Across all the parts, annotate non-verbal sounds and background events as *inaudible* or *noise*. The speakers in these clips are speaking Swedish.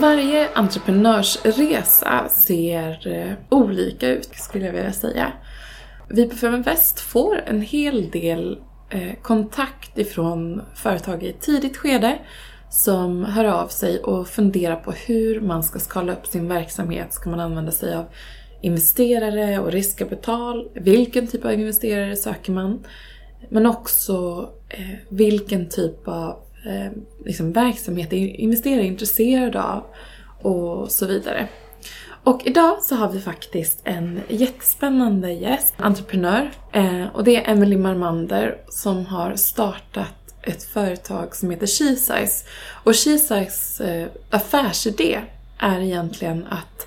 Varje entreprenörsresa ser eh, olika ut skulle jag vilja säga. Vi på Feminvest får en hel del eh, kontakt ifrån företag i ett tidigt skede som hör av sig och funderar på hur man ska skala upp sin verksamhet. Ska man använda sig av investerare och riskkapital? Vilken typ av investerare söker man? Men också eh, vilken typ av eh, liksom verksamhet investerare är intresserade av och så vidare. Och idag så har vi faktiskt en jättespännande gäst, entreprenör. Eh, och det är Emily Marmander som har startat ett företag som heter SheSize. Och SheSize eh, affärsidé är egentligen att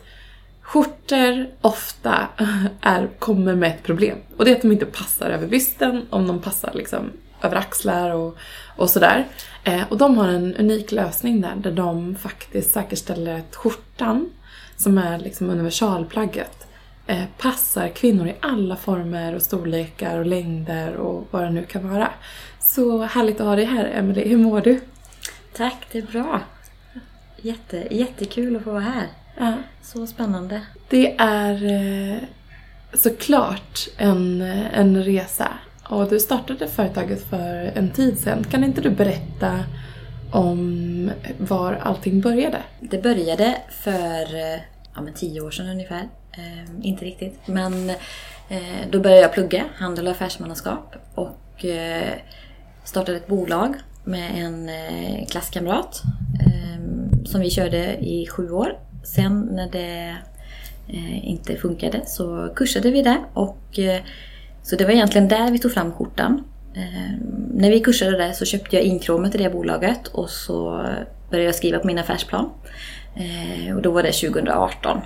skjortor ofta *laughs* är, kommer med ett problem. Och det är att de inte passar över bysten om de passar liksom över axlar och, och sådär. Eh, och de har en unik lösning där, där de faktiskt säkerställer att skjortan, som är liksom universalplagget, eh, passar kvinnor i alla former och storlekar och längder och vad det nu kan vara. Så härligt att ha dig här Emelie, hur mår du? Tack, det är bra. Jätte, jättekul att få vara här. Ja. Så spännande. Det är eh, såklart en, en resa och du startade företaget för en tid sedan. Kan inte du berätta om var allting började? Det började för eh, ja, men tio år sedan ungefär. Eh, inte riktigt. Men eh, då började jag plugga handel och affärsmannaskap. Och eh, startade ett bolag med en eh, klasskamrat. Eh, som vi körde i sju år. Sen när det eh, inte funkade så kursade vi det. Och eh, så det var egentligen där vi tog fram skjortan. Eh, när vi kursade där så köpte jag inkromet i det bolaget och så började jag skriva på min affärsplan. Eh, och då var det 2018.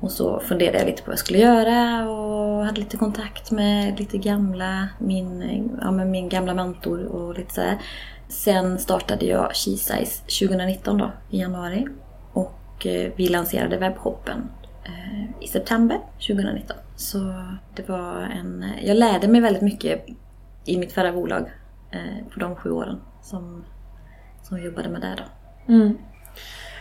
Och så funderade jag lite på vad jag skulle göra och hade lite kontakt med lite gamla, min, ja, med min gamla mentor och lite sådär. Sen startade jag SheSize 2019 då, i januari. Och eh, vi lanserade webbhoppen Eh, i september 2019. Så det var en... Jag lärde mig väldigt mycket i mitt förra bolag eh, på de sju åren som, som jag jobbade med det då. Mm.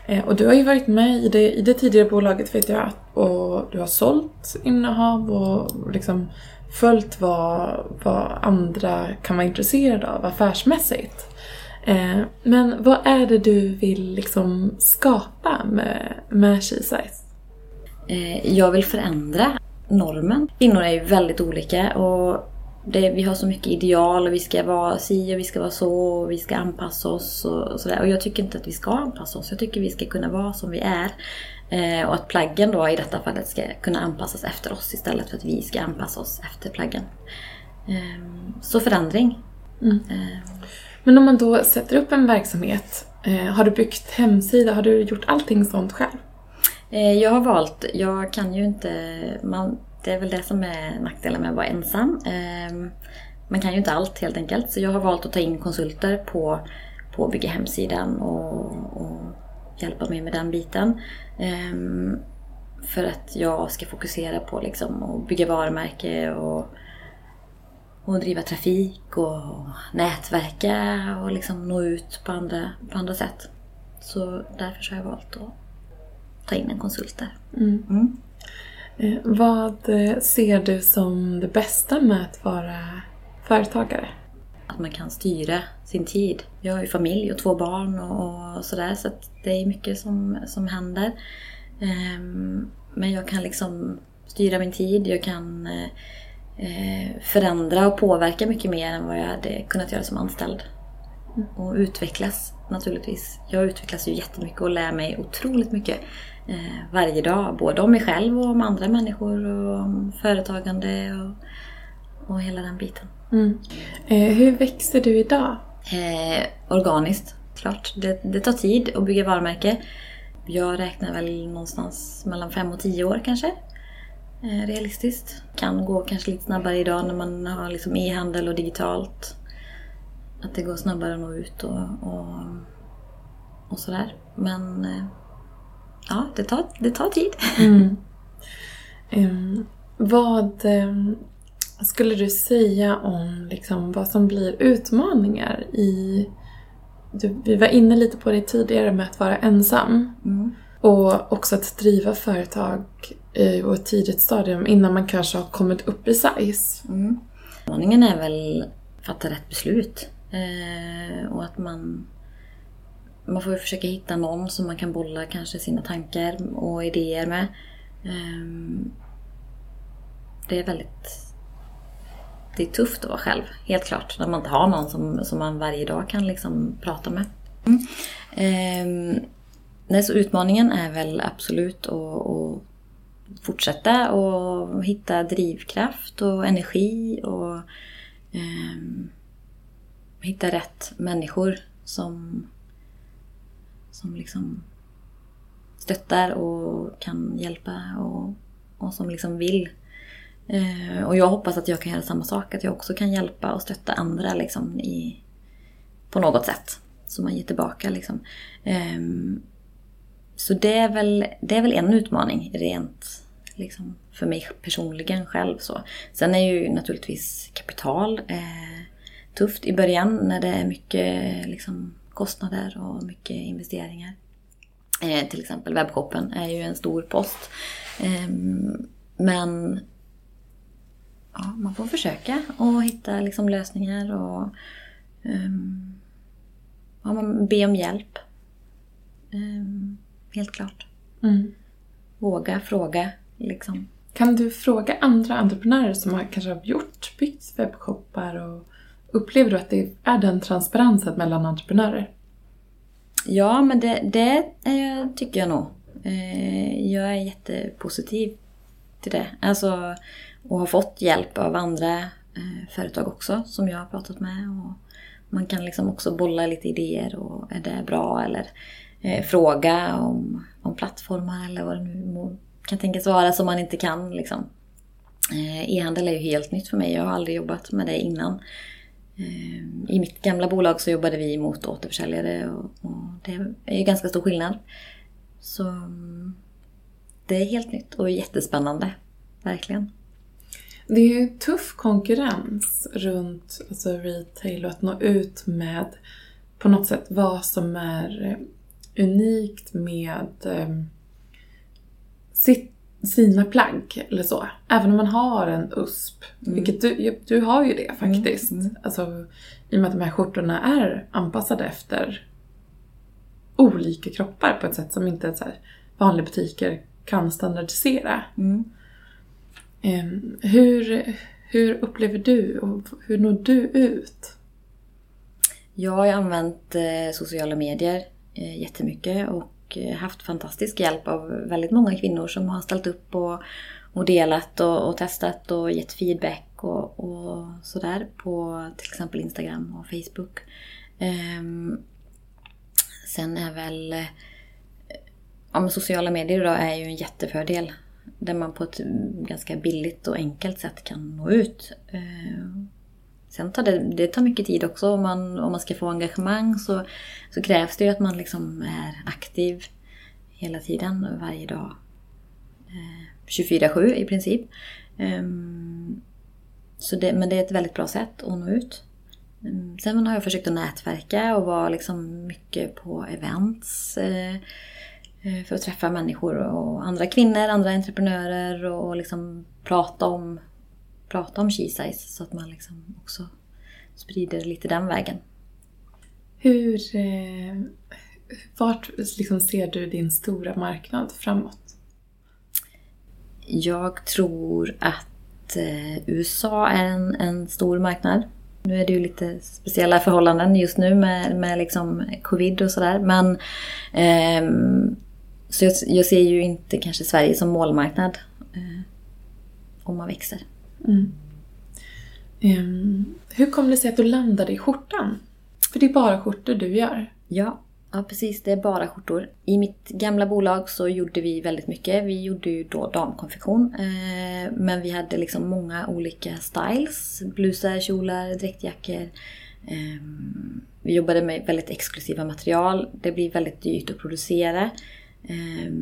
Eh, och du har ju varit med i det, i det tidigare bolaget vet jag och du har sålt innehav och liksom följt vad, vad andra kan vara intresserade av affärsmässigt. Eh, men vad är det du vill liksom skapa med, med SheSize? Jag vill förändra normen. Kvinnor är ju väldigt olika och det, vi har så mycket ideal och vi ska vara si och vi ska vara så och vi ska anpassa oss och, och sådär. Och jag tycker inte att vi ska anpassa oss. Jag tycker vi ska kunna vara som vi är. Eh, och att plaggen då i detta fallet ska kunna anpassas efter oss istället för att vi ska anpassa oss efter plaggen. Eh, så förändring. Mm. Eh. Men om man då sätter upp en verksamhet, eh, har du byggt hemsida, har du gjort allting sånt själv? Eh, jag har valt, jag kan ju inte, man, det är väl det som är nackdelen med att vara ensam. Ehm, man kan ju inte allt helt enkelt. Så jag har valt att ta in konsulter på, på bygga hemsidan och, och hjälpa mig med den biten. Ehm, för att jag ska fokusera på liksom att bygga varumärke och, och driva trafik och nätverka och liksom nå ut på andra, på andra sätt. Så därför har jag valt att ta in en konsult där. Mm. Mm. Eh, vad eh, ser du som det bästa med att vara företagare? Att man kan styra sin tid. Jag har ju familj och två barn och sådär så det är mycket som, som händer. Ehm, men jag kan liksom styra min tid, jag kan eh, förändra och påverka mycket mer än vad jag hade kunnat göra som anställd. Och utvecklas naturligtvis. Jag utvecklas ju jättemycket och lär mig otroligt mycket eh, varje dag. Både om mig själv och om andra människor och om företagande och, och hela den biten. Mm. Eh, hur växer du idag? Eh, organiskt, klart. Det, det, tar tid att bygga varumärke. Jag räknar väl någonstans mellan fem och tio år kanske. Eh, realistiskt. Kan gå kanske lite snabbare idag när man har liksom e-handel och digitalt. Att det går snabbare att nå ut och, och, och sådär. Men eh, ja, det tar, det tar tid. Mm. Um, *laughs* vad um, skulle du säga om liksom, vad som blir utmaningar i du, vi var inne lite på det tidigare med att vara ensam. Mm. Och också att driva företag i ett tidigt stadium innan man kanske har kommit upp i size. Mm. Utmaningen är väl att fatta rätt beslut. Eh, och att man... Man får ju försöka hitta någon som man kan bolla kanske sina tankar och idéer med. Eh, det är väldigt... Det är tufft att vara själv, helt klart. När man inte har någon som, som man varje dag kan liksom prata med. Mm. Eh, nej, så utmaningen är väl absolut att, att fortsätta och hitta drivkraft och energi och eh, hitta rätt människor som, som liksom stöttar och kan hjälpa och, och som liksom vill. Eh, och jag hoppas att jag kan göra samma sak, att jag också kan hjälpa och stötta andra liksom i, på något sätt. Så man ger tillbaka liksom. Eh, så det är, väl, det är väl en utmaning rent liksom, för mig personligen själv. Så. Sen är ju naturligtvis kapital eh, tufft i början när det är mycket liksom, kostnader och mycket investeringar. Eh, till exempel webbshoppen är ju en stor post. Eh, men ja, man får försöka och hitta liksom, lösningar och um, ja, man be om hjälp. Um, helt klart. Mm. Våga fråga. Liksom. Kan du fråga andra entreprenörer som har kanske har gjort, byggt webbshoppar och upplever du att det är den transparensen mellan entreprenörer? Ja, men det, det eh, tycker jag nog. Eh, jag är jättepositiv till det. Alltså, och har fått hjälp av andra eh, företag också som jag har pratat med. Och man kan liksom också bolla lite idéer och är det bra eller eh, fråga om, om plattformar eller vad det nu kan tänkas vara som man inte kan. Liksom. Eh, e-handel är ju helt nytt för mig. Jag har aldrig jobbat med det innan. Ehm, I mitt gamla bolag så jobbade vi mot återförsäljare och, och det är ju ganska stor skillnad. Så mm, det är helt nytt och jättespännande. Verkligen. Det är ju tuff konkurrens runt alltså retail och att nå ut med på något sätt vad som är unikt med ehm, sitt, sina plagg eller så. Även om man har en USP. Mm. Vilket du, du har ju det faktiskt. Mm. Mm. Alltså, I och med att de här skjortorna är anpassade efter olika kroppar på ett sätt som inte så här, vanliga butiker kan standardisera. Mm. Um, hur, hur upplever du och hur når du ut? Jag har använt eh, sociala medier eh, jättemycket och Eh, haft fantastisk hjälp av väldigt många kvinnor som har ställt upp och, och delat och, och, testat och gett feedback och, och sådär på till exempel Instagram och Facebook. Um, sen är väl eh, ja, sociala medier idag är ju en jättefördel. Där man på ett ganska billigt och enkelt sätt kan nå ut. Uh, Sen tar det, det tar mycket tid också. Om man, om man ska få engagemang så, så krävs det ju att man liksom är aktiv hela tiden, varje dag. Eh, 24-7 i princip. Ehm, så det, men det är ett väldigt bra sätt att nå ut. Ehm, sen har jag försökt att nätverka och vara liksom mycket på events. Eh, eh, för att träffa människor och andra kvinnor, andra entreprenörer och liksom prata om prata om She-Size så att man liksom också sprider lite den vägen. Hur... Vart liksom ser du din stora marknad framåt? Jag tror att eh, USA är en, en stor marknad. Nu är det ju lite speciella förhållanden just nu med, med liksom covid och sådär. Men eh, så jag, jag, ser ju inte kanske Sverige som målmarknad eh, om man växer. Mm. Um, hur kom det sig att du landade i skjortan? För det är bara skjortor du gör. Ja, ja precis. Det är bara skjortor. I mitt gamla bolag så gjorde vi väldigt mycket. Vi gjorde ju då damkonfektion. Eh, men vi hade liksom många olika styles. Blusar, kjolar, dräktjackor. Eh, vi jobbade med väldigt exklusiva material. Det blir väldigt dyrt att producera. Eh,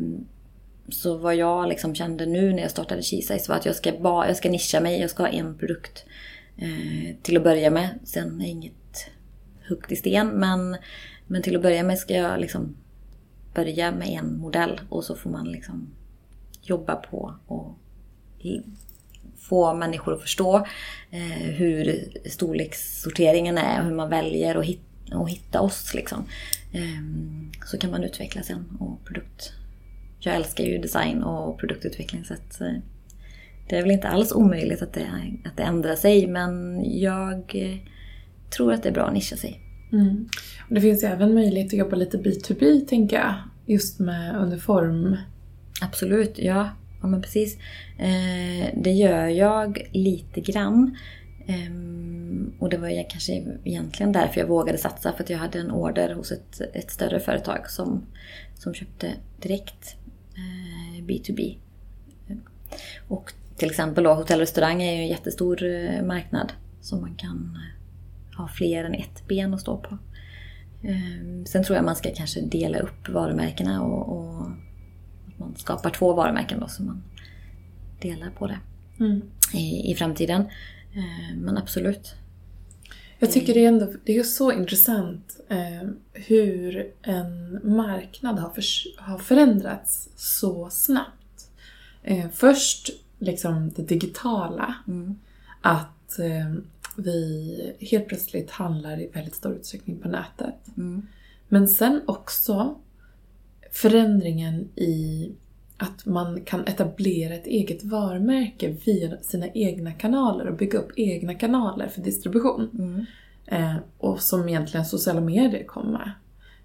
så vad jag liksom kände nu när jag startade Cheesize var att jag ska, bara, jag ska nischa mig, jag ska ha en produkt eh, till att börja med. Sen är inget huggt i sten men men till att börja med ska jag liksom börja med en modell och så får man liksom jobba på och få människor att förstå eh, hur storlekssorteringen är och hur man väljer och, hitta och hitta oss. Liksom. Eh, så kan man utveckla sen och produkt. Jag älskar ju design och produktutveckling så att, eh, det är väl inte alls omöjligt att det, att det ändrar sig men jag eh, tror att det är bra att nischa sig. Mm. Och det finns ju även möjlighet att jobba lite B2B tänker jag. Just med uniform. Absolut, ja. Ja men precis. Eh, det gör jag lite grann. Eh, och det var jag kanske egentligen därför jag vågade satsa. För att jag hade en order hos ett, ett större företag som, som köpte direkt eh, B2B. Och till exempel då, hotell och restaurang är ju en jättestor eh, marknad. Som man kan ha fler än ett ben att stå på. Ehm, sen tror jag man ska kanske dela upp varumärkena och, och man skapar två varumärken då så man delar på det mm. i, i framtiden. Eh, men absolut. Jag tycker det är ändå det är så intressant eh, hur en marknad har, för, har förändrats så snabbt. Eh, först liksom det digitala. Mm. Att eh, vi helt plötsligt handlar i väldigt stor utsträckning på nätet. Mm. Men sen också förändringen i att man kan etablera ett eget varumärke via sina egna kanaler och bygga upp egna kanaler för distribution. Mm. Eh, och som egentligen sociala medier kom med.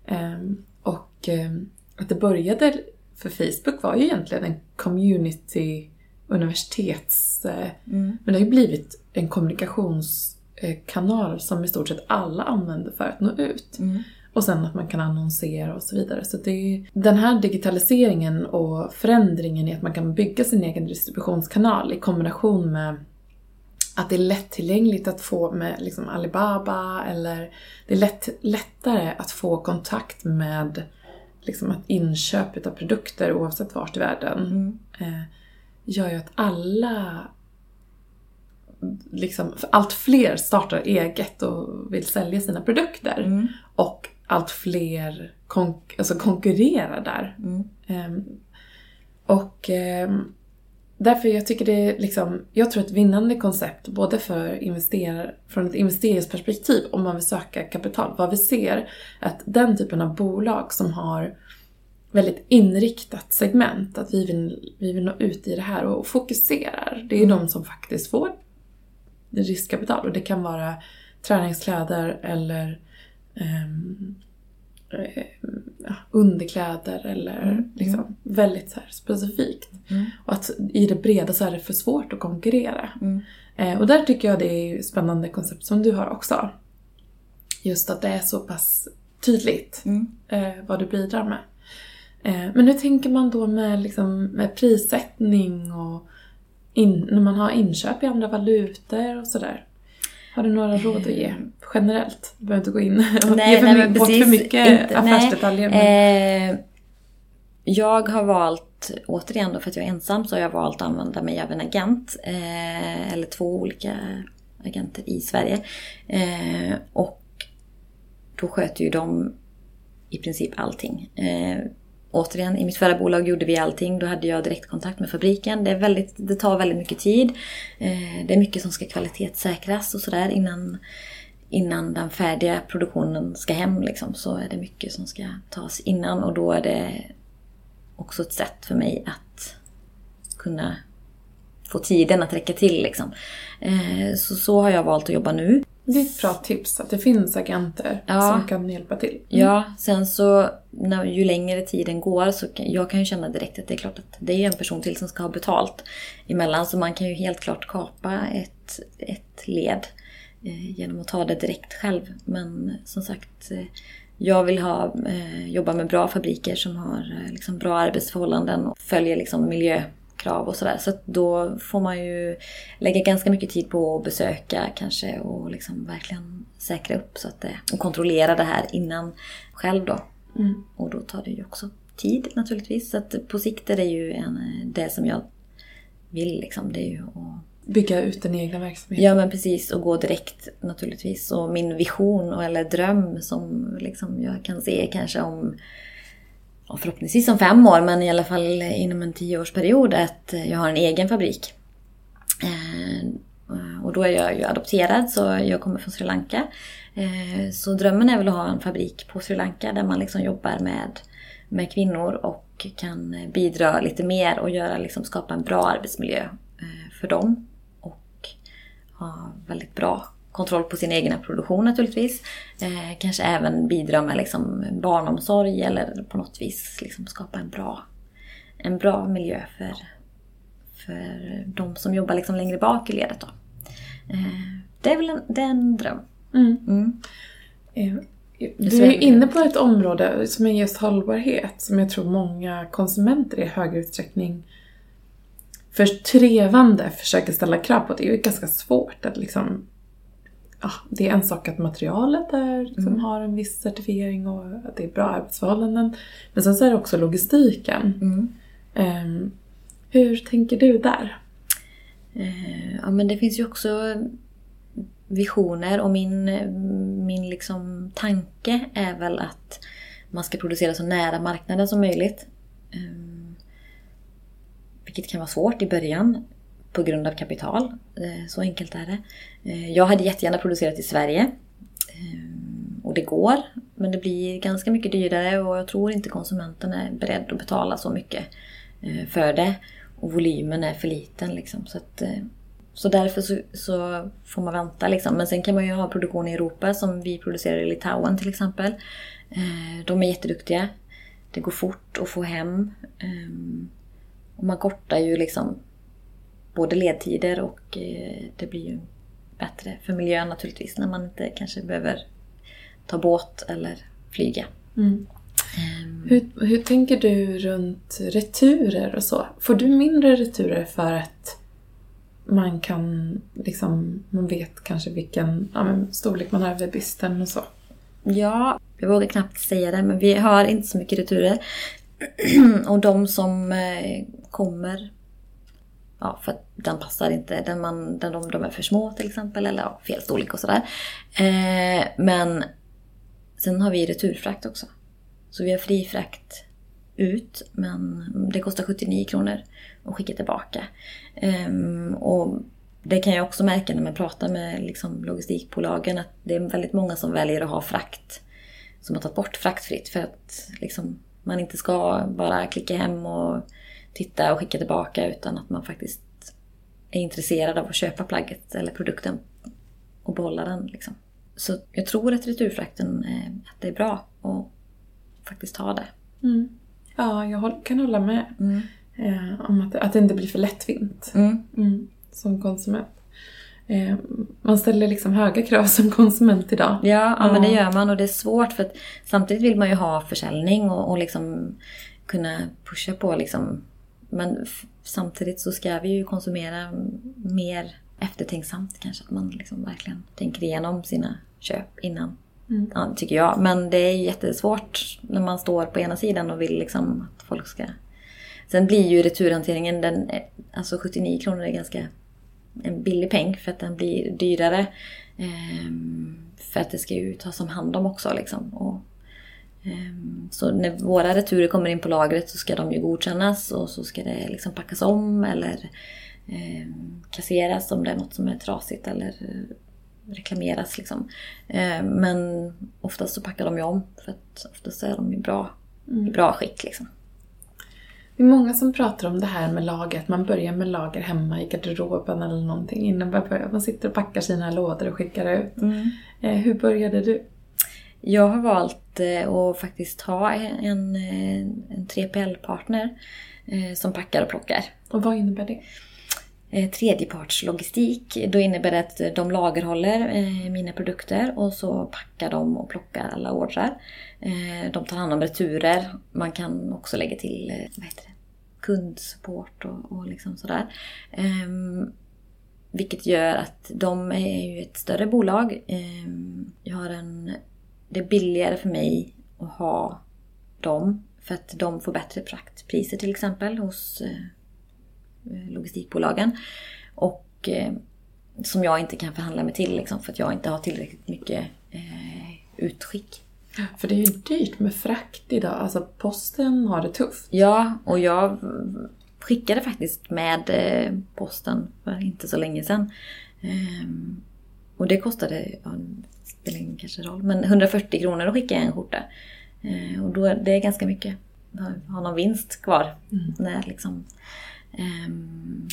Eh, och eh, att det började för Facebook var ju egentligen en community universitets... Eh, mm. Men det har ju blivit en kommunikationskanal som i stort sett alla använder för att nå ut. Mm. Och sen att man kan annonsera och så vidare. Så det är, den här digitaliseringen och förändringen i att man kan bygga sin egen distributionskanal i kombination med att det är lättillgängligt att få med liksom Alibaba eller det är lätt, lättare att få kontakt med liksom att inköp av produkter oavsett vart i världen mm. Gör ju att alla liksom, allt fler startar eget och vill sälja sina produkter. Mm. Och allt fler konk alltså konkurrerar där. Mm. Um, och um, därför jag tycker det är liksom, jag tror ett vinnande koncept både för investerare, från ett investeringsperspektiv om man vill söka kapital. Vad vi ser att den typen av bolag som har väldigt inriktat segment, att vi vill, vi vill nå ut i det här och fokuserar. Det är mm. de som faktiskt får riskkapital och det kan vara träningskläder eller um, uh, underkläder eller mm. liksom mm. väldigt så specifikt. Mm. Och att i det breda så är det för svårt att konkurrera. Mm. Uh, och där tycker jag det är spännande koncept som du har också. Just att det är så pass tydligt uh, vad du bidrar med. Men hur tänker man då med, liksom, med prissättning och in, när man har inköp i andra valutor och sådär? Har du några råd att ge eh. generellt? Du behöver inte gå in och nej, ge för, nej, bort precis, för mycket inte, affärsdetaljer. Men... Eh, jag har valt, återigen då för att jag är ensam, så har jag valt att använda mig av en agent. Eh, eller två olika agenter i Sverige. Eh, och då sköter ju de i princip allting. Återigen, i mitt förra bolag gjorde vi allting. Då hade jag direktkontakt med fabriken. Det, är väldigt, det tar väldigt mycket tid. Eh, det är mycket som ska kvalitetssäkras och sådär innan, innan den färdiga produktionen ska hem. Liksom, så är det mycket som ska tas innan och då är det också ett sätt för mig att kunna få tiden att räcka till. Liksom. Eh, så, så har jag valt att jobba nu. Det är ett bra tips att det finns agenter ja. som kan hjälpa till. Mm. Ja, sen så när, ju längre tiden går så kan jag kan ju känna direkt att det är klart att det är en person till som ska ha betalt emellan. Så man kan ju helt klart kapa ett, ett led eh, genom att ta det direkt själv. Men som sagt, eh, jag vill ha, eh, jobba med bra fabriker som har eh, liksom bra arbetsförhållanden och följer liksom miljö krav och sådär. Så, då får man ju lägga ganska mycket tid på att besöka kanske och liksom verkligen säkra upp så att det, och kontrollera det här innan själv då. Mm. Och då tar det ju också tid naturligtvis. Så att på sikt är det ju en, det som jag vill liksom. Det är ju att bygga ut den egna verksamheten. Ja men precis och gå direkt naturligtvis. Och min vision eller dröm som liksom jag kan se kanske om förhoppningsvis om fem år men i alla fall inom en tioårsperiod att jag har en egen fabrik. Eh, eh, och då är jag ju adopterad så jag kommer från Sri Lanka. Eh, så drömmen är väl att ha en fabrik på Sri Lanka där man liksom jobbar med, med kvinnor och kan bidra lite mer och göra, liksom, skapa en bra arbetsmiljö för dem. Och ha väldigt bra kontroll på sin egen produktion naturligtvis. Eh, kanske även bidra med liksom barnomsorg eller på något vis liksom skapa en bra, en bra miljö för, för de som jobbar liksom längre bak i ledet. Då. Eh, det är väl en, det är en dröm. Mm. Mm. Eh, du är inne på ett område som är just hållbarhet som jag tror många konsumenter i hög utsträckning för trevande försöker ställa krav på. Det är ju ganska svårt att liksom ja, det är en sak att materialet är, liksom, mm. har en viss certifiering och att det är bra arbetsförhållanden. Men sen så är det också logistiken. Mm. Um, hur tänker du där? Uh, ja men det finns ju också visioner och min, min liksom tanke är väl att man ska producera så nära marknaden som möjligt. Um, vilket kan vara svårt i början på grund av kapital. Eh, så enkelt är det. Eh, jag hade jättegärna producerat i Sverige. Eh, och det går, men det blir ganska mycket dyrare och jag tror inte konsumenten är beredd att betala så mycket för det. Och volymen är för liten liksom. Så, att, så därför så, så, får man vänta liksom. Men sen kan man ju ha produktion i Europa som vi producerar i Litauen till exempel. De är jätteduktiga. Det går fort att få hem. Ehm, och man kortar ju liksom både ledtider och eh, det blir ju bättre för miljön naturligtvis när man inte kanske behöver ta båt eller flyga. Mm. Um, hur, hur tänker du runt returer och så? Får du mindre returer för att man kan liksom, man vet kanske vilken ja, storlek man har över bysten och så? Ja, jag vågar knappt säga det men vi har inte så mycket returer. *clears throat* och de som eh, kommer ja, för att den passar inte, den man, den, de, de är för små till exempel eller ja, fel storlek och sådär. Eh, men sen har vi returfrakt också. Så vi har fri frakt ut men det kostar 79 kronor att skicka tillbaka. Eh, och det kan jag också märka när man pratar med liksom, logistikbolagen att det är väldigt många som väljer att ha frakt som har tagit bort fraktfritt för att liksom, man inte ska bara klicka hem och titta och skicka tillbaka utan att man faktiskt är intresserad av att köpa plagget eller produkten och behålla den. Liksom. Så jag tror att returfrakten är, att det är bra att faktiskt ha det. Mm. Ja, jag kan hålla med mm. eh, om att, att det inte blir för lättvint mm. mm som konsument. Eh, man ställer liksom höga krav som konsument idag. Ja, ja, ja, men det gör man och det är svårt för att samtidigt vill man ju ha försäljning och, och liksom kunna pusha på liksom men samtidigt så ska vi ju konsumera mer eftertänksamt kanske. Att man liksom verkligen tänker igenom sina köp innan. Mm. Ja, tycker jag. Men det är jättesvårt när man står på ena sidan och vill liksom att folk ska... Sen blir ju returhanteringen, den, alltså 79 kronor är ganska en billig peng för att den blir dyrare. Eh, för att det ska ju tas om hand om också liksom. Och Ehm, så när våra returer kommer in på lagret så ska de ju godkännas och så ska det liksom packas om eller eh, kasseras om det är något som är trasigt eller eh, reklameras. Liksom. Eh, men oftast så packar de ju om för att oftast är de i bra, mm. i bra skick. Liksom. Det är många som pratar om det här med lager, att man börjar med lager hemma i garderoben eller någonting innan man börjar. Man sitter och packar sina lådor och skickar ut. Mm. Eh, hur började du? Jag har valt eh, att faktiskt ha en, eh, en 3PL-partner eh, som packar och plockar. Och vad innebär det? Tredjepartslogistik. Då innebär det att de lagerhåller mina produkter och så packar de och plockar alla ordrar. De tar hand om returer. Man kan också lägga till vad heter det? kundsupport och, och liksom sådär. Um, vilket gör att de är ju ett större bolag. Um, jag har en det är billigare för mig att ha dem. För att de får bättre fraktpriser till exempel hos eh, logistikbolagen. Och eh, som jag inte kan förhandla mig till liksom, för att jag inte har tillräckligt mycket eh, utskick. För det är ju dyrt med frakt idag. Alltså posten har det tufft. Ja, och jag skickade faktiskt med eh, posten för inte så länge sedan. Och det kostade, ja, det spelar ingen kanske roll, men 140 kronor att skicka en skjorta. Eh, och då, det är ganska mycket. Ha någon vinst kvar. När liksom, ehm,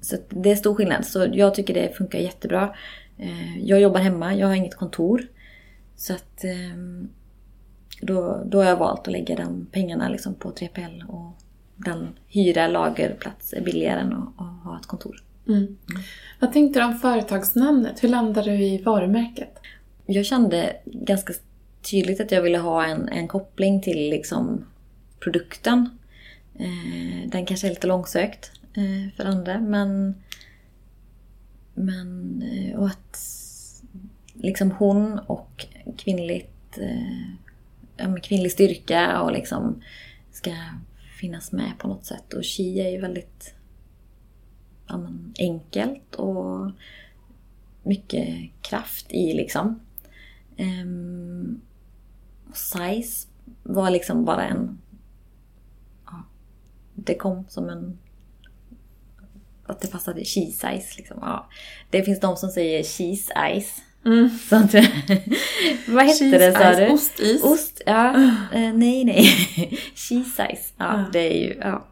så det är stor skillnad. Så jag tycker det funkar jättebra. Eh, jag jobbar hemma, jag har inget kontor. Så att ehm, då, då har jag valt att lägga de pengarna liksom på 3PL och den hyra lagerplats är billigare än att, att ha ett kontor. Mm. Vad tänkte du om företagsnamnet? Hur landade du i varumärket? Jag kände ganska tydligt att jag ville ha en, en koppling till liksom produkten. Eh, den kanske är lite långsökt eh, för andra men... Men... Eh, och att liksom hon och kvinnligt... Eh, ja, kvinnlig styrka och liksom ska finnas med på något sätt. Och Chi är ju väldigt ja, men, enkelt och mycket kraft i liksom. Um, size var liksom bara en... Ja, det kom som en... Att det passade cheese-ice liksom. Ja. Det finns de som säger cheese-ice. Mm. Så att, *laughs* vad hette det sa du? Ostis. Ost, ja. Eh, nej, nej. *laughs* Cheese-ice. Ja, Ja. det är ju... Ja.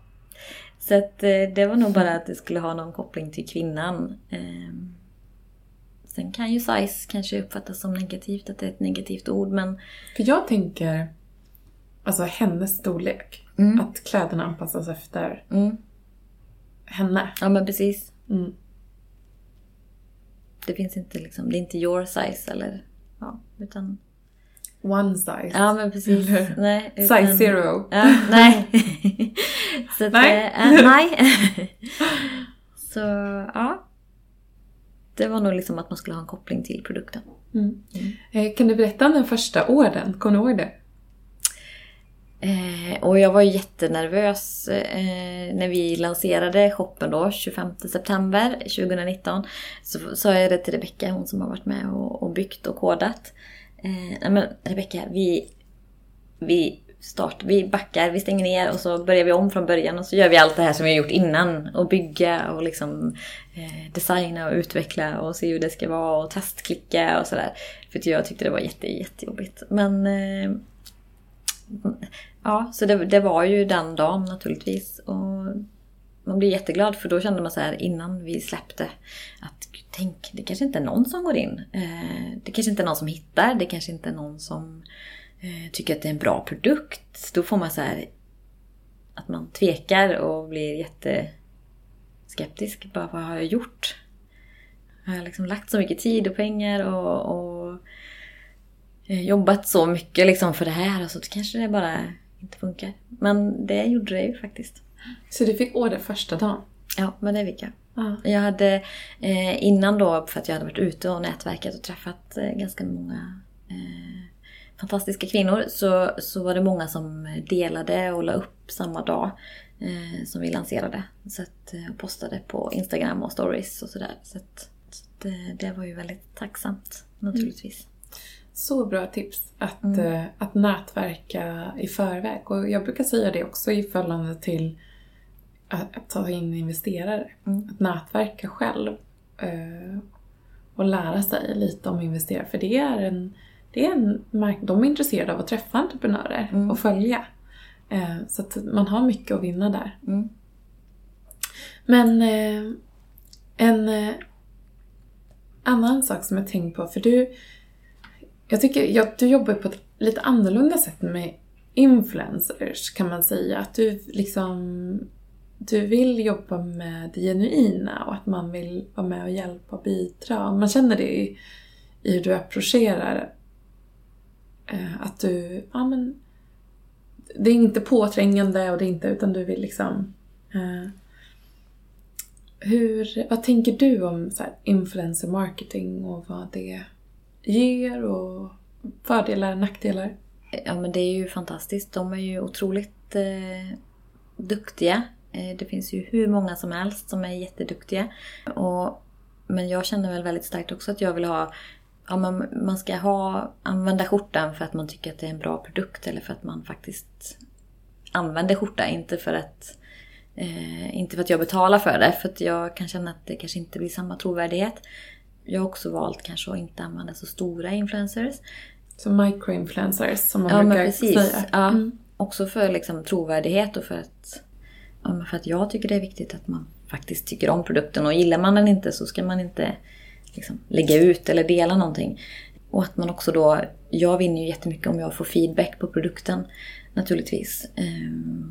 Så att eh, det var nog bara att det skulle ha någon koppling till kvinnan. Ehm, Sen kan ju size kanske uppfattas som negativt, att det är ett negativt ord, men... För jag tänker, alltså hennes storlek. Mm. Att kläderna anpassas efter Mm, henne. ja men precis. Mm. Det finns inte liksom, det är inte your size eller... Ja, utan... One size. Ja men precis. Eller- Nej, Size zero. Ja, nej. *laughs* Så att, Nej. äh, nej. *laughs* Så ja. Det var nog liksom att man skulle ha en koppling till produkten. Mm. Eh, Kan du berätta om den första orden? Kommer du ihåg det? Eh, och jag var jättenervös eh, när vi lanserade shoppen då, 25 september 2019. Så sa jag det till Rebecka, hon som har varit med och, och byggt och kodat. Eh, nej men Rebecka, vi, vi, start, vi backar, vi stänger ner och så börjar vi om från början och så gör vi allt det här som vi har gjort innan. Och bygga och liksom eh, designa och utveckla och se hur det ska vara och testklicka och sådär. För jag tyckte det var jätte, jättejobbigt. Men eh, Ja, så det, det var ju den dagen naturligtvis. Och man blir jätteglad för då kände man så här innan vi släppte att tänk, det kanske inte är någon som går in. Eh, det kanske inte är någon som hittar, det kanske inte är någon som eh, tycker att det är en bra produkt. Då får man så här att man tvekar och blir jätteskeptisk. Bara vad har jag gjort? Har jag liksom lagt så mycket tid och pengar och, och eh, jobbat så mycket liksom för det här och så kanske det bara inte funkar. Men det gjorde det ju faktiskt. Så du fick order första dagen? Ja, men det fick jag. Ja. Jag hade eh, innan då, för att jag hade varit ute och nätverkat och träffat eh, ganska många eh, fantastiska kvinnor, så, så var det många som delade och la upp samma dag eh, som vi lanserade. Så att, eh, och postade på Instagram och stories och sådär. Så, att, så att, eh, det var ju väldigt tacksamt naturligtvis. Så bra tips att, Mm. att nätverka i förväg. Och jag brukar säga det också i förhållande till att, att ta in investerare. Mm. Att nätverka själv eh, och lära sig lite om investerare. För det är en, det är en mark- de är intresserade av att träffa entreprenörer Mm. och följa. Eh, så att man har mycket att vinna där. Mm. Men eh, en eh, annan sak som jag tänkt på, för du... Jag tycker ja, du jobbar på ett lite annorlunda sätt med influencers kan man säga. Att du liksom... Du vill jobba med det genuina och att man vill vara med och hjälpa och bidra. Man känner det i, i hur du approcherar. Eh, att du, ja men... Det är inte påträngande och det är inte, utan du vill liksom... Eh, hur, vad tänker du om så här, influencer marketing och vad det ger och fördelar, nackdelar? Ja men det är ju fantastiskt. De är ju otroligt eh, duktiga det finns ju hur många som helst som är jätteduktiga. Och, men jag känner väl väldigt starkt också att jag vill ha Ja, man, man ska ha, använda skjortan för att man tycker att det är en bra produkt eller för att man faktiskt använder skjorta. Inte för att, eh, inte för att jag betalar för det. För att jag kan känna att det kanske inte blir samma trovärdighet. Jag har också valt kanske att inte använda så stora influencers. Som microinfluencers som man Ja brukar precis. säga. Ja, Mm. Också för liksom trovärdighet och för att, för att jag tycker det är viktigt att man faktiskt tycker om produkten. Och gillar man den inte så ska man inte liksom, lägga ut eller dela någonting. Och att man också då, jag vinner ju jättemycket om jag får feedback på produkten naturligtvis. Eh,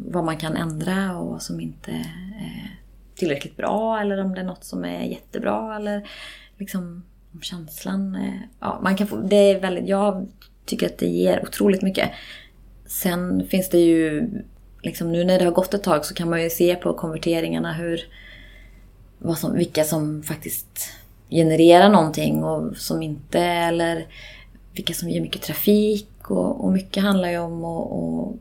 vad man kan ändra och vad som inte är tillräckligt bra eller om det är något som är jättebra eller liksom om känslan. Ja, man kan få, det är väldigt, jag tycker att det ger otroligt mycket. Sen finns det ju, liksom nu när det har gått ett tag så kan man ju se på konverteringarna hur, vad som, vilka som faktiskt genererar någonting och som inte, eller vilka som ger mycket trafik. Och, och mycket handlar ju om att, och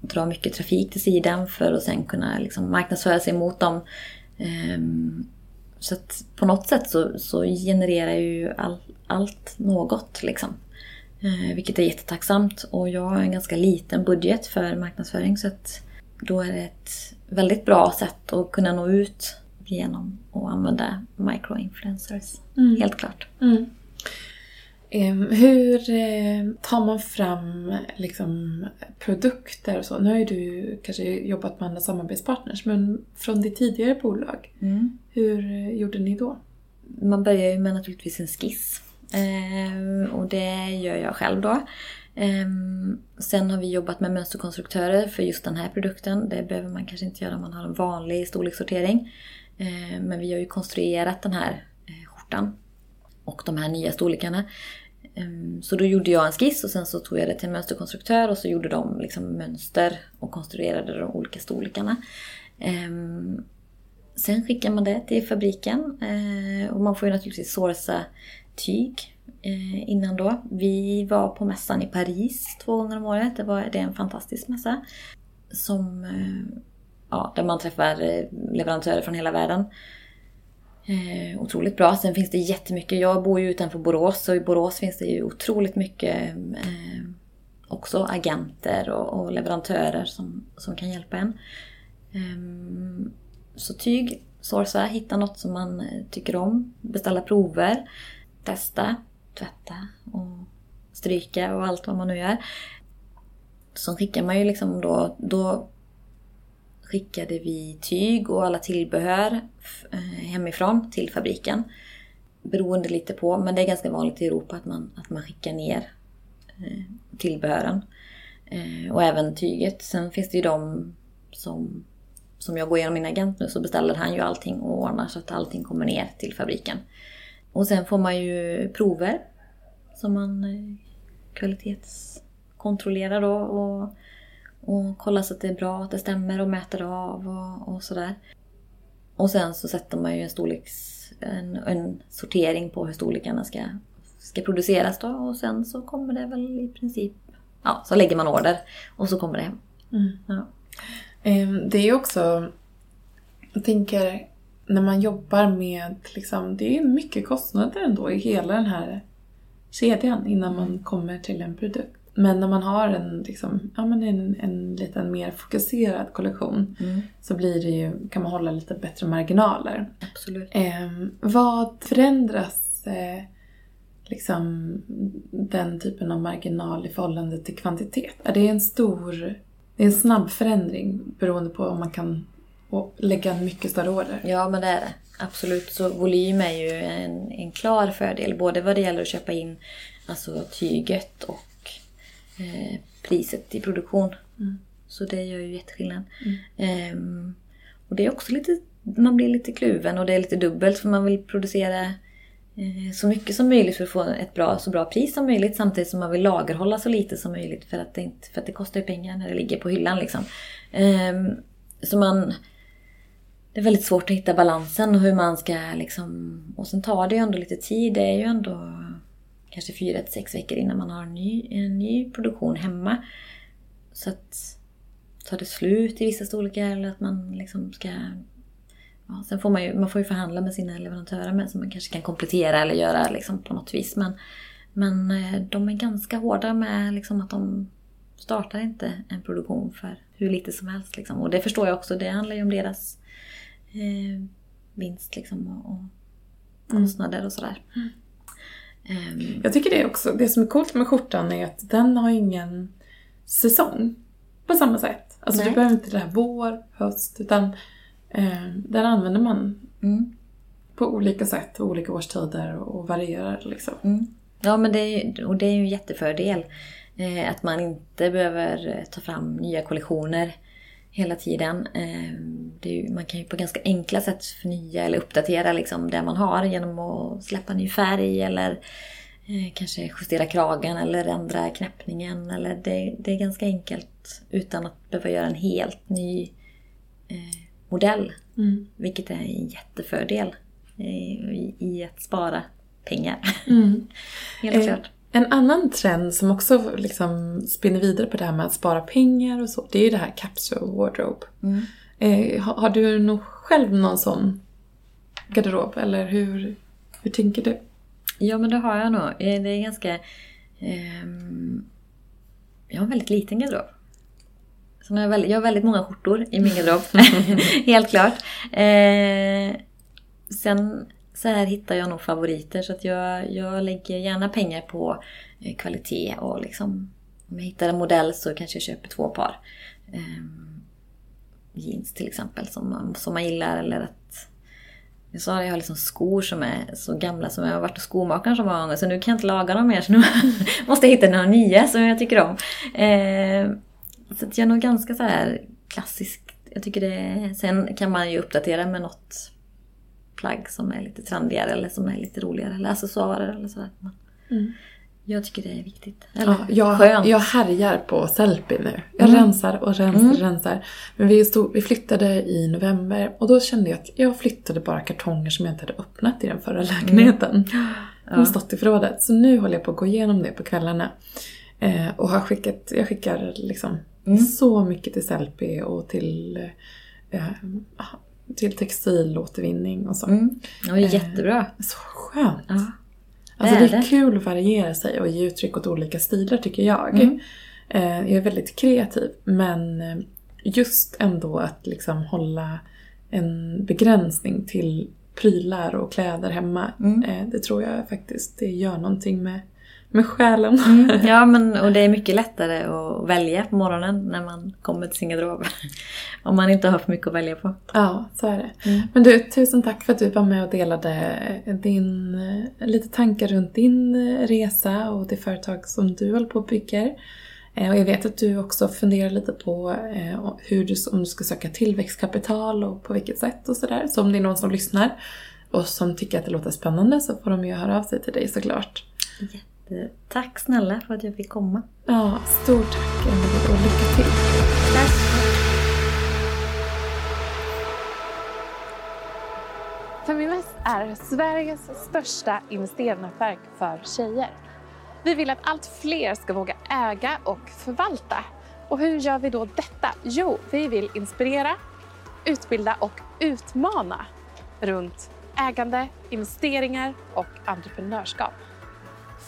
dra mycket trafik till sidan för att sen kunna liksom marknadsföra sig mot dem. Um, så att på något sätt så, så genererar ju all, allt något liksom. Eh, vilket är jättetacksamt. Och jag har en ganska liten budget för marknadsföring så att då är det ett väldigt bra sätt att kunna nå ut genom att använda microinfluencers. Helt klart. Mm. Hur eh, tar man fram liksom, produkter och så? Nu har ju du kanske jobbat med andra samarbetspartners, men från ditt tidigare bolag, hur eh, gjorde ni då? Man börjar ju med naturligtvis en skiss. Ehm, och det gör jag själv då. Ehm, sen har vi jobbat med mönsterkonstruktörer för just den här produkten. Det behöver man kanske inte göra om man har en vanlig storlekssortering. Ehm, men vi har ju konstruerat den här eh, skjortan och de här nya storlekarna. Så då gjorde jag en skiss och sen så tog jag det till en mönsterkonstruktör och så gjorde de liksom mönster och konstruerade de olika storlekarna. Sen skickar man det till fabriken eh, och man får ju naturligtvis sourca tyg eh, innan då. Vi var på mässan i Paris två gånger om året. Det, var, det är en fantastisk mässa. Som, eh, ja, där man träffar eh, leverantörer från hela världen. Eh, otroligt bra. Sen finns det jättemycket. Jag bor ju utanför Borås och i Borås finns det ju otroligt mycket eh, också agenter och, och leverantörer som, som kan hjälpa en. Ehm, så tyg, sourca, hitta något som man eh, tycker om, beställa prover, testa, tvätta och stryka och allt vad man nu gör. Så skickar man ju liksom då, då skickade vi tyg och alla tillbehör eh, hemifrån till fabriken. Beroende lite på, men det är ganska vanligt i Europa att man, att man skickar ner eh, tillbehören. Eh, och även tyget. Sen finns det ju de som, som jag går igenom min agent nu så beställer han ju allting och ordnar så att allting kommer ner till fabriken. Och sen får man ju prover som man eh, kvalitetskontrollerar då och, och kollar så att det är bra, att det stämmer och mäter av och, och sådär. Och sen så sätter man ju en storleks... En, en sortering på hur storlekarna ska, ska produceras då och sen så kommer det väl i princip... Ja, så lägger man order och så kommer det hem. Ja. Em, Det är ju också, jag tänker, när man jobbar med, liksom, det är mycket kostnader ändå i hela den här kedjan innan man kommer till en produkt. Men när man har en, liksom, ja, men en, en liten mer fokuserad kollektion så blir det ju, kan man hålla lite bättre marginaler. Absolut. Em, vad förändras eh, liksom, den typen av marginal i förhållande till kvantitet? Är det en stor, det är en snabb förändring beroende på om man kan å- lägga mycket större order? Ja, men det är det. Absolut. Så volym är ju en, en klar fördel. Både vad det gäller att köpa in alltså, tyget och eh, priset i produktion. Så det gör ju jätteskillnad. Ehm, och det är också lite, man blir lite kluven och det är lite dubbelt för man vill producera eh, så mycket som möjligt för att få ett bra, så bra pris som möjligt samtidigt som man vill lagerhålla så lite som möjligt för att det, inte, för att det kostar ju pengar när det ligger på hyllan. Liksom. Ehm, så man, det är väldigt svårt att hitta balansen och hur man ska liksom... Och sen tar det ju ändå lite tid. Det är ju ändå kanske fyra till sex veckor innan man har en ny, en ny produktion hemma. Så att tar det slut i vissa storlekar eller att man liksom ska... Ja, sen får man ju, man får ju förhandla med sina leverantörer med som man kanske kan komplettera eller göra liksom på något vis. Men, men eh, de är ganska hårda med liksom att de startar inte en produktion för hur lite som helst. Liksom. Och det förstår jag också, det handlar ju om deras eh, vinst liksom, och, och kostnader och sådär. Mm. Um, jag tycker det också, det som är coolt med skjortan är att den har ingen säsong på samma sätt. Alltså Nej. du behöver inte det här vår, höst, utan eh, den använder man mm. på olika sätt, olika årstider och varierar liksom. Mm. Ja, men det är, och det är ju en jättefördel. Eh, att man inte behöver eh, ta fram nya kollektioner hela tiden. Eh, ju, man kan ju på ganska enkla sätt förnya eller uppdatera liksom det man har genom att släppa ny färg eller eh, kanske justera kragen eller ändra knäppningen. Eller det, det, är ganska enkelt utan att behöva göra en helt ny eh, modell. Mm. Vilket är en jättefördel i, i att spara pengar. Mm. *laughs* Helt klart. En annan trend som också liksom spinner vidare på det här med att spara pengar och så, det är ju det här capsule wardrobe. Mm. Eh, har, har, du nog själv någon sån garderob eller hur, hur tänker du? Ja men det har jag nog. Eh, det är ganska... Eh, jag har en väldigt liten garderob. Så jag, har väldigt, jag har väldigt många skjortor i min garderob. *laughs* *laughs* Helt klart. Eh, sen så här hittar jag nog favoriter så att jag, jag lägger gärna pengar på eh, kvalitet och liksom om jag hittar en modell så kanske jag köper två par. Um, jeans till exempel som man, som man gillar eller att jag sa jag har liksom skor som är så gamla som jag har varit hos skomakaren så många gånger så nu kan jag inte laga dem mer så nu *laughs* måste jag hitta några nya som jag tycker om. Eh, så att jag är nog ganska så här klassisk. Jag tycker det, sen kan man ju uppdatera med något plagg som är lite trendigare eller som är lite roligare. Eller accessoarer eller sådär. Mm. Jag tycker det är viktigt. Eller ja, jag, skönt. jag härjar på Sellpy nu. Jag mm. rensar och rensar mm. och rensar. Men vi, stod, vi flyttade i november och då kände jag att jag flyttade bara kartonger som jag inte hade öppnat i den förra lägenheten. Mm. Ja. De har stått i förrådet. Så nu håller jag på att gå igenom det på kvällarna. Eh, och har skickat, jag skickar liksom mm. så mycket till Sellpy och till eh, till textilåtervinning och så. Mm. Ja, jättebra. Eh, så skönt. Ja. Alltså det är, det är kul att variera sig och ge uttryck åt olika stilar tycker jag. Mm. Eh, jag är väldigt kreativ men eh, just ändå att liksom hålla en begränsning till prylar och kläder hemma. Mm. Det tror jag faktiskt det gör någonting med med själen. Mm, ja, men, och det är mycket lättare att välja på morgonen när man kommer till sin garderob. *laughs* Om man inte har för mycket att välja på. Ja, så är det. Mm. Men du, tusen tack för att du var med och delade din, lite tankar runt din resa och det företag som du håller på och bygger. Eh, och jag vet att du också funderar lite på eh, hur du, om du ska söka tillväxtkapital och på vilket sätt och sådär. Så om det är någon som lyssnar och som tycker att det låter spännande så får de ju höra av sig till dig såklart. Tack snälla för att jag fick komma. Ja, stort tack Emelie och lycka till. Tack. Feminvest är Sveriges största investeringsnätverk för tjejer. Vi vill att allt fler ska våga äga och förvalta. Och hur gör vi då detta? Jo, vi vill inspirera, utbilda och utmana runt ägande, investeringar och entreprenörskap.